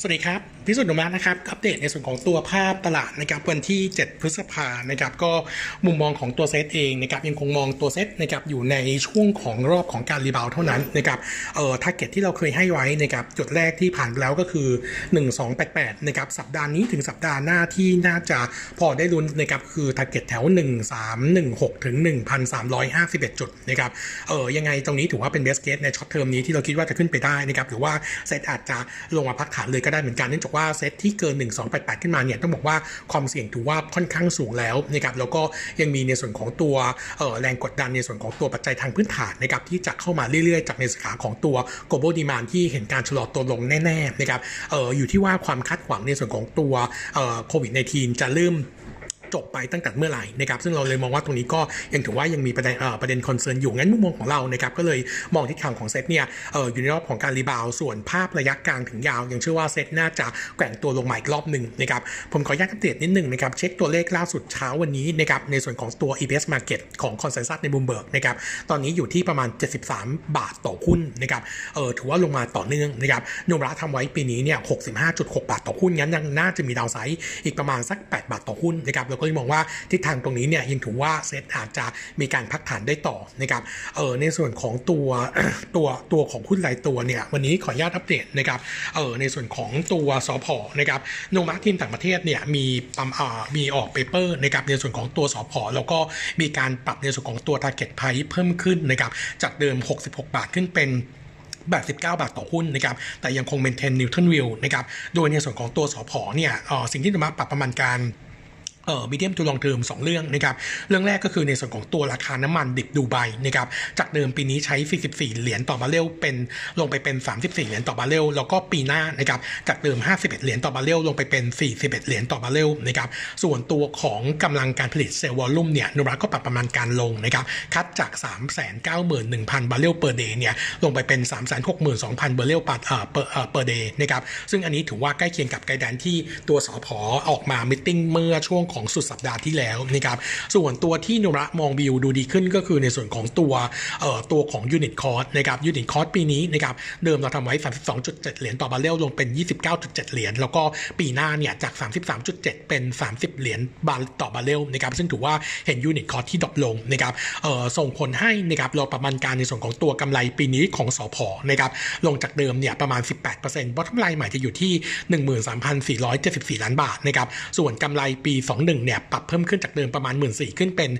สวัสดีครับ พิสุทธิ์ โนมูระนะครับ อัปเดตในส่วนของตัวภาพตลาดนะครับวันที่ 7 พฤษภานะครับ ก็มุมมองของตัวเซตเองนะครับยังคงมองตัวเซตนะครับอยู่ในช่วงของรอบของการ rebound เท่านั้นนะครับเอ่อ target ที่เราเคยให้ไว้นะครับจุดแรกที่ผ่านแล้วก็คือ 1288นะครับสัปดาห์นี้ถึงสัปดาห์หน้าที่น่าจะพอได้ลุ้นนะครับคือ target แถว 1316ถึง1,351 จุดนะครับเออยังไงตรงนี้ถือว่าเป็น base case ใน short term นี้ที่เราคิดว่าจะขึ้นไปได้นะครับหรือว่าเซตอาจจะลงมาพักฐานเลยก็ได้เหมือนกันเนื่องจากว่าเซตที่เกิน 1288 ขึ้นมาเนี่ยต้องบอกว่าความเสี่ยงถือว่าค่อนข้างสูงแล้วนะครับแล้วก็ยังมีในส่วนของตัวแรงกดดันในส่วนของตัวปัจจัยทางพื้นฐานนะครับที่จะเข้ามาเรื่อยๆ จากในสาขาของตัว global demand ที่เห็นการชะลอตัวลงแน่ๆนะครับอออยู่ที่ว่าความคาดหวังในส่วนของตัวโควิด -19 จะเริ่ม จบไปตั้งแต่เมื่อไหร่นะครับซึ่งเราเลยมองว่าตรงนี้ก็ยังถือว่ายังมีประเด็นประเด็น concern อยู่งั้นมุมมองของเรานะครับก็เลยมองทิศทางของเซตเนี่ยออยู่ในรอบของการ rebound ส่วนภาพระยะกลางถึงยาว ยังเชื่อว่าเซตน่าจะแกว่งตัวลงใหม่อีกรอบหนึ่งนะครับผมขออนุญาตอัปเดตนิดหนึ่งนะครับเช็คตัวเลขล่าสุดเช้าวันนี้นะครับในส่วนของตัว EBS Market ของคอนเซนแซสในบูมเบิร์กนะครับตอนนี้อยู่ที่ประมาณ 73 บาทต่อหุ้นนะครับเออถือว่าลงมาต่อเนื่องนะครับโนมูระทำไว้ปีนี้เนี่ย65.6 บาทต่อหุ้นงั้นยังน่าจะมี downside อีกประมาณสัก 8 บาทต่อหุ้นนะครับแล้วก็มองว่าทิศทางตรงนี้เนี่ยยังถือว่าเซตอาจจะมีการพักฐานได้ต่อนะครับเออในส่วนของตัวตัวตัวของหุ้นรายตัวเนี่ยวันนี้ขออนุญาตอัปเดตนะครับเออในส่วนของตัวสผ. นะครับโนมูระทีมต่างประเทศเนี่ยมีปั๊มอ่ามีออก paper นะครับในส่วนของตัวสอพอแล้วก็มีการปรับในส่วนของตัว target price เพิ่มขึ้นนะครับจากเดิม 66 บาทขึ้นเป็น89 บาทต่อหุ้นนะครับ แต่ยังคง maintain neutral view นะครับ โดยในส่วนของตัวสอพอเนี่ยสิ่งที่จะมาปรับประมาณการ เอ่อ medium to long term 2เรื่องนะครับ เรื่องแรกก็คือในส่วนของตัวราคาน้ำมันดิบดูไบนะครับ จากเดิมปีนี้ใช้ 44 เหรียญต่อบาร์เรลเป็นลงไปเป็น 34 เหรียญต่อบาร์เรล แล้วก็ปีหน้านะครับจากเดิม 51 เหรียญต่อบาร์เรลลงไปเป็น 41 เหรียญต่อบาร์เรลนะครับ ส่วนตัวของกำลังการผลิต sales volume เนี่ยโนมูระก็ปรับประมาณการลงนะครับ cut จาก 391,000 บาร์เรล per day เนี่ยลงไปเป็น 362,000 บาร์เรล per เอ่อ per per day นะครับ ซึ่งอันนี้ถือว่าใกล้เคียงกับ guidance ที่ตัวสผ.ออกมา meeting เมื่อช่วงของของสุดสัปดาห์ที่แล้วนะครับส่วนตัวที่โนมูระมองวิวดูดีขึ้นก็คือในส่วนของตัวเอ่อตัวของ unit cost นะครับ unit cost ปีนี้นะครับเดิมเราทำไว้ 32.7 เหรียญต่อบาร์เรลลงเป็น 29.7 เหรียญแล้วก็ปีหน้าเนี่ยจาก 33.7 เป็น 30 เหรียญบาร์ต่อบาร์เรลนะครับซึ่งถือว่าเห็น unit cost ที่ drop ลงนะครับเอ่อส่งผลให้นะครับเราประมาณการในส่วนของตัวกำไรปีนี้ของสอพอนะครับลงจากเดิมเนี่ยประมาณ 18% bottom line ใหม่จะอยู่ที่ 13,474 ล้านบาทนะครับส่วนกำไรปี21เนี่ยปรับเพิ่มขึ้นจากเดิมประมาณ 1 หมื่น 4ขึ้นเป็น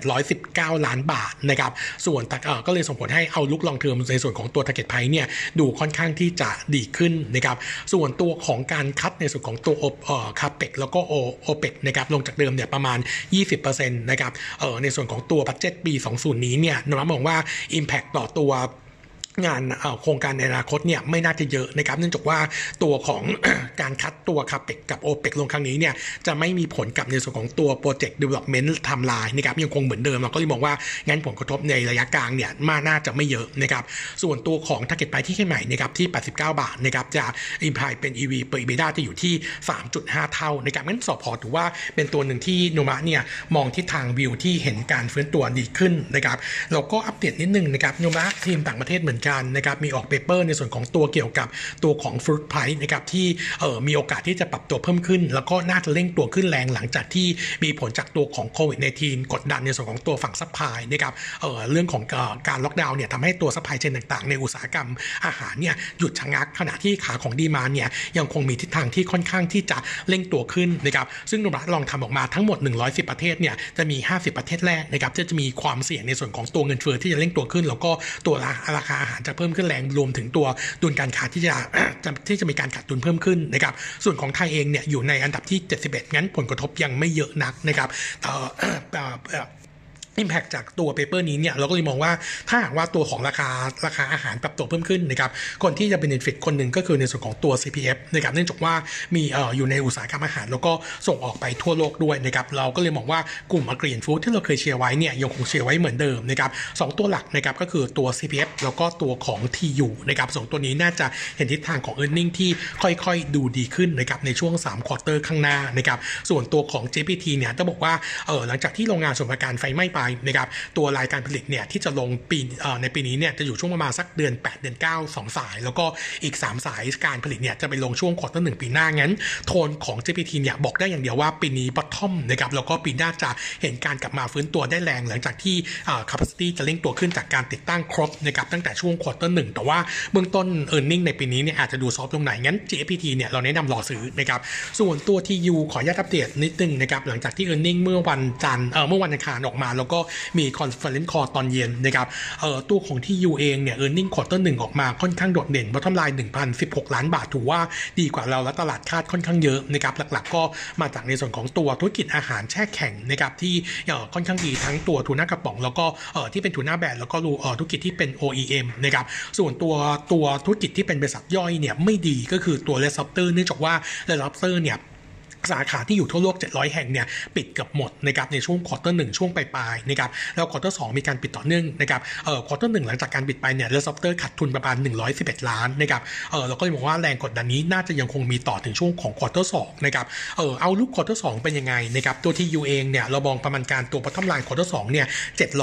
17,819 ล้านบาทนะครับส่วนก็เลยส่งผลให้ outlook long term ในส่วนของตัว target price เนี่ยดูค่อนข้างที่จะดีขึ้นนะครับส่วนตัวของการ cut ในส่วนของตัวเอ่อ CAPEX แล้วก็โอ OPEX นะครับลงจากเดิมเนี่ยประมาณ 20%นะครับเอ่อในส่วนของตัว budget ปี 20นี้เนี่ยน้องมองว่า Impact ต่อตัว งานโครงการในอนาคตเนี่ยไม่น่าจะเยอะนะครับเนื่องจากว่าตัวของการ cut ตัว CAPEX กับ OPEX ลงครั้งนี้เนี่ยจะไม่มีผลกับในส่วนของตัว project development timeline นะครับยังคงเหมือนเดิมเราก็เลยมองว่างั้นผลกระทบในระยะกลางเนี่ยมาน่าจะไม่เยอะนะครับส่วนตัวของ target ไปที่ขึ้นใหม่นะครับที่ 89 บาทนะครับจะอิมพายเป็น EV เปอร์ EBITDA จะอยู่ที่ 3.5 เท่านะครับงั้นสอบพอถือว่าเป็นตัวหนึ่งที่โนมูระเนี่ยมองทิศทางวิวที่เห็นการฟื้นตัวดีขึ้นนะครับเราก็อัปเดตนิดนึงนะครับโนมูระทีมต่างประเทศเหมือนกันนะครับมีออก paper ในส่วนของตัวเกี่ยวกับตัวของ food price นะครับที่เออมีโอกาสที่จะปรับตัวเพิ่มขึ้น แล้วก็น่าจะเร่งตัวขึ้นแรงหลังจากที่มีผลจากตัวของโควิด -19 กดดันในส่วนของตัวฝั่ง supply นะครับเออเรื่องของการล็อกดาวน์เนี่ยทำให้ตัว supply chain ต่างๆ ในอุตสาหกรรมอาหารเนี่ยหยุดชะงักขณะที่ขาของ demand เนี่ยยังคงมีทิศทางที่ค่อนข้างที่จะเร่งตัวขึ้นนะครับซึ่งนรัฐลองทำออกมาทั้งหมด 110 ประเทศเนี่ยจะมี 50 ประเทศแรกนะครับที่จะมีความเสี่ยงในส่วนของตัวเงินเฟ้อที่จะเร่งตัวขึ้น แล้วก็ตัวราคาอาหารจะเพิ่มขึ้นแรงรวมถึงตัวดุลการค้าที่จะที่จะมีการขาดดุลเพิ่มขึ้นนะครับส่วนของไทยเองเนี่ยอยู่ในอันดับที่ 71 งั้นผลกระทบยังไม่เยอะนักนะครับ อิมแพกจากตัวเปเปอร์นี้เนี่ยเราก็เลยมองว่าถ้าหากว่าตัวของราคาราคาอาหารปรับตัวเพิ่มขึ้นนะครับคนที่จะเป็นเนฟิตคนหนึ่งก็คือในส่วนของตัว CPF นะครับเนื่องจากว่ามีเอ่ออยู่ในอุตสาหกรรมอาหาร แล้วก็ส่งออกไปทั่วโลกด้วยนะครับเราก็เลยมองว่ากลุ่มอกรีนฟู้ดที่เราเคยเชียร์ไว้เนี่ยยังคงเชียร์ไว้เหมือนเดิมนะครับสตัวหลักนะครับก็คือตัว CPF แล้วก็ตัวของ TU นะครับสองตัวนี้น่าจะเห็นทิศทางของ e a r n i n g ที่ค่อยๆ ดูดีขึ้นนะครับในช่วง3ควอเตอร์ข้างหน้านะครับส่วนตัวของ JPT เนี่ยต้องบอกว่าเออหลังจากที่โรงงานสมการไฟไหม้ไปนะครับตัวสายการผลิตเนี่ยที่จะลงปีในปีนี้เนี่ยจะอยู่ช่วงประมาณสักเดือน 8 เดือน 9 2 สาย แล้วก็อีก 3 สายการผลิตเนี่ยจะไปลงช่วง quarter หนึ่งปีหน้างั้น โทนของ GPT เนี่ยบอกได้อย่างเดียวว่าปีนี้ bottom นะครับแล้วก็ปีหน้าจะเห็นการกลับมาฟื้นตัวได้แรงหลังจากที่ capacity จะเร่งตัวขึ้นจากการติดตั้งครบนะครับตั้งแต่ช่วงควอเตอร์หนึ่งแต่ว่าเบื้องต้น e a r n i n g ในปีนี้เนี่ยอาจจะดู soft ลงหน่อยงั้น GPT เนี่ยเราแนะนำรอซื้อนะครับส่วนตัว TU ขออนุญาตอัปเดตนิดนึงนะครับหลังจากที่ e a r n i n g เมื่อวันจันทร์เออเมื่อวันอังคารออกมาแล้วก็มี conference call ตอนเย็นนะครับเออตัวของ TU เองเนี่ย e a r n i n g ควอเตอร์หนึ่งออกมาค่อนข้างโดดเด่น bottom line 1,016 ล้านบาทถือว่าดีกว่าเราและตลาดคาดค่อนข้างเยอะนะครับหลักๆ ก็มาจากในส่วนของตัวธุรกิจอาหารแช่แข็งนะครับที่ค่อนข้างดีทั้งตัวทูน่ากระป๋อง แล้วก็ที่เป็นทูน่าแบนแล้วก็รูธุรกิจที่เป็น OEM นะครับส่วนตัวตัวธุรกิจที่เป็นบริษัทย่อยเนี่ยไม่ดีก็คือตัว Red Lobster เนื่องจากว่า Red Lobster เนี่ย สาขาที่อยู่ทั่วโลก 700 แห่งเนี่ยปิดเกือบหมดนะครับในช่วง quarter หนึ่งช่วงปลายๆนะครับแล้ว quarter สองมีการปิดต่อเนื่องนะครับเอ่อ quarter หนึ่งหลังจากการปิดไปเนี่ย Red Lobster ขาดทุนประมาณ 111 ล้านนะครับเออเราก็เลยบอกว่าแรงกดดันนี้น่าจะยังคงมีต่อถึงช่วงของ quarter สองนะครับเออ outlook quarter สองเป็นยังไงนะครับตัว TU เองเนี่ยเรามองประมาณการตัว bottom line quarter สองเนี่ย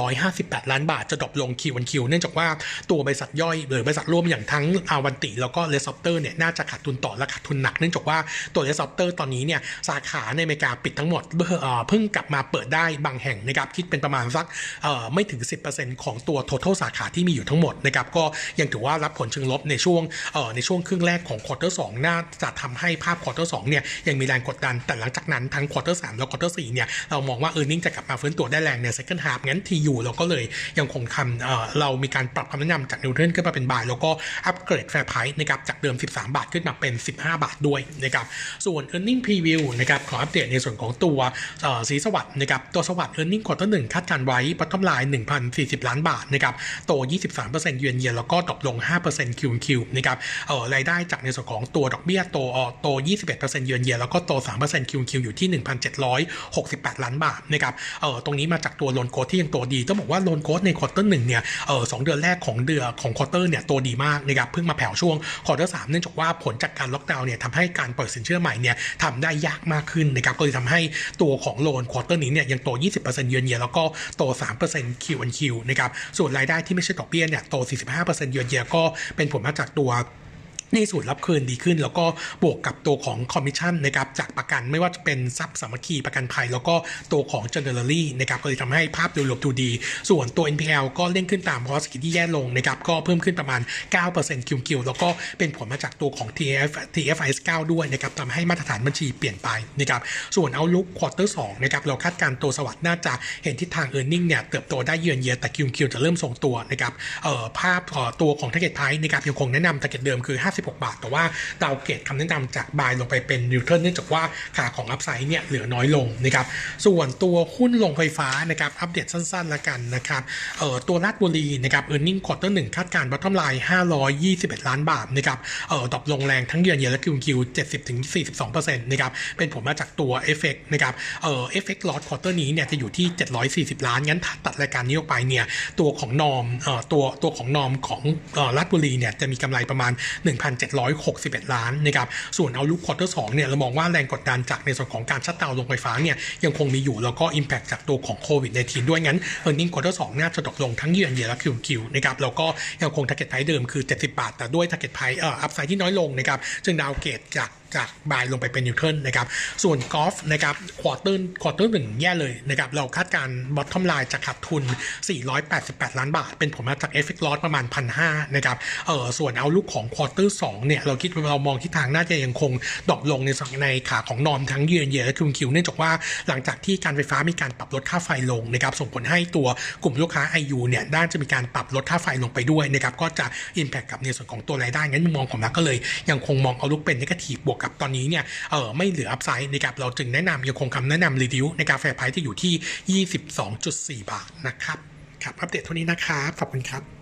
758 ล้านบาทจะ drop ลง Q-on-Q เนื่องจากว่าตัวบริษัทย่อยหรือบริษัทร่วมอย่างทั้ง Avanti แล้วก็ Red Lobster เนี่ยน่าจะขาดทุนต่อและขาดทุนหนัก เนื่องจากว่าตัว Red Lobster ตอนนี้เนี่ยสาขาในเมริกาปิดทั้งหมดเพิ่งกลับมาเปิดได้บางแห่งนะครับคิดเป็นประมาณสักไม่ถึง 10%ของตัว total สาขาที่มีอยู่ทั้งหมดนะครับก็ยังถือว่ารับผลเชิงลบในช่วงในช่วงครึ่งแรกของ quarter สองน่าจะทำให้ภาพ quarter สองเนี่ยยังมีแรงกดดันแต่หลังจากนั้นทั้ง quarter สามและ quarter สี่เนี่ยเรามองว่า earning จะกลับมาฟื้นตัวได้แรงใน second half งั้น TU เราก็เลยยังคงทำเรามีการปรับคำแนะนำจาก neutral ขึ้นมาเป็น buy แล้วก็upgrade fair price นะครับจากเดิม 13 บาทขึ้นมาเป็น 15 บาทด้วยนะครับส่วน e a r n i n g preview นะครับขออัปเดตในส่วนของตัวศรีสวัสดิ์นะครับตัวสวัสดิ์ earning quarter หนึ่งคาดการณ์ไว้ bottom line 1,040 ล้านบาทนะครับโต 23% year-on-year แล้วก็ตกลง 5% Q-Q นะครับเออรายได้จากในส่วนของตัวดอกเบี้ยโตโต 21% year-on-year แล้วก็โต 3% Q-Q อยู่ที่ 1,768 ล้านบาทนะครับเออตรงนี้มาจากตัว loan growth ที่ยังโตดีต้องบอกว่า loan growth ใน quarter หนึ่งเนี่ยเออสองเดือนแรกของเดือนของ quarter เนี่ยโตดีมากนะครับเพิ่งมาแผ่วช่วง quarter สามเนื่องจากว่าผลจากการล็อกดาวน์เนี่ยทำให้การเปิดสินเชื่อใหม่เนี่ยทำได้ยากมากขึ้นนะครับก็เลยทำให้ตัวของ loan quarter นี้เนี่ยยังโต 20%เยือนเยียแล้วก็โต 3% Q-on-Q นะครับส่วนรายได้ที่ไม่ใช่ดอกเบี้ยเนี่ยโต 45%เยือนเยียก็เป็นผลมาจากตัว หนี้สูญรับคืนดีขึ้น แล้วก็บวกกับตัวของคอมมิชชั่นนะครับจากประกันไม่ว่าจะเป็นทรัพย์สามัคคีประกันภัย แล้วก็ตัวของ Generally นะครับก็เลยทำให้ภาพโดยรวมดูดี ส่วนตัว NPL ก็เร่งขึ้นตามเศรษฐกิจที่แย่ลงนะครับก็เพิ่มขึ้นประมาณ 9% Q-Q แล้วก็เป็นผลมาจากตัวของ TF TFIS 9ด้วยนะครับทำให้มาตรฐานบัญชีเปลี่ยนไปนะครับส่วน outlook quarter สองนะครับเราคาดการณ์ตัวสวัสดิ์น่าจะเห็นทิศทาง e a r n i n g เนี่ยเติบโตได้เยือนเยียแต่คิวคิวจะเริ่มส่งตัวนะครับเอ่อภาพตัวของ target price นะครับยังคงแนะนำ target เดิมคือ56บาท แต่ว่า downgrade คำแนะนำจาก buy ลงไปเป็น neutral เนื่องจากว่าขาของ upside เนี่ยเหลือน้อยลงนะครับส่วนตัวหุ้นโรงไฟฟ้านะครับอัปเดตสั้นๆแล้วกันนะครับเอ่อตัวราชบุรีนะครับ earnings quarter หนึ่งคาดการณ์ bottom line 521 ล้านบาทนะครับเอ่อ drop ลงแรงทั้ง year on year และ Q on Q 70ถึง42%นะครับเป็นผลมาจากตัว FX นะครับเอ่อ FX loss quarter นี้เนี่ยจะอยู่ที่ 740 ล้านงั้นตัดรายการนี้ออกไปเนี่ยตัวของ norm เอ่อตัวตัวของ norm ของเอ่อราชบุรีเนี่ยจะมีกำไรประมาณ1,761 ล้านนะครับส่วน outlook quarter สองเนี่ยเรามองว่าแรงกดดันจากในส่วนของการ shutdown โรงไฟฟ้าเนี่ยยังคงมีอยู่แล้วก็ impact จากตัวของโควิด nineteen ด้วยงั้น earnings quarter สองน่าจะตกลงทั้งเยือนเยียและคิวคิวนะครับแล้วก็ยังคง target price เดิมคือ 70 บาท แต่ด้วย target price เอ่อ upside ที่น้อยลงนะครับจึง downgrade จาก จาก buy ลงไปเป็น neutral นะครับ ส่วน Gulf นะครับ quarter quarter หนึ่งแย่เลยนะครับ เราคาดการณ์ bottom line จะขาดทุน 488 ล้านบาท เป็นผลมาจาก FX loss ประมาณ 1,500นะครับ เออส่วน outlook ของ quarter สองเนี่ย เราคิดเรามองที่ทางน่าจะยังคง drop ลงในในขาของ norm ทั้ง year on year และ Q on Q เนื่องจากว่าหลังจากที่การไฟฟ้ามีการปรับลดค่าไฟลงนะครับ ส่งผลให้ตัวกลุ่มลูกค้า IU เนี่ยน่านจะมีการปรับลดค่าไฟลงไปด้วยนะครับ ก็จะ impact กับในส่วนของตัวรายได้งั้นมองผมนะก็เลยยังคงมอง outlook เป็น negative วกกับตอนนี้เนี่ยเออไม่เหลือ upside นะครับเราจึงแนะนำยังคงคำแนะนำ reduce ใน target price ที่อยู่ที่ 22.4 บาทนะครับครับอัปเดตเท่านี้นะครับขอบคุณครับ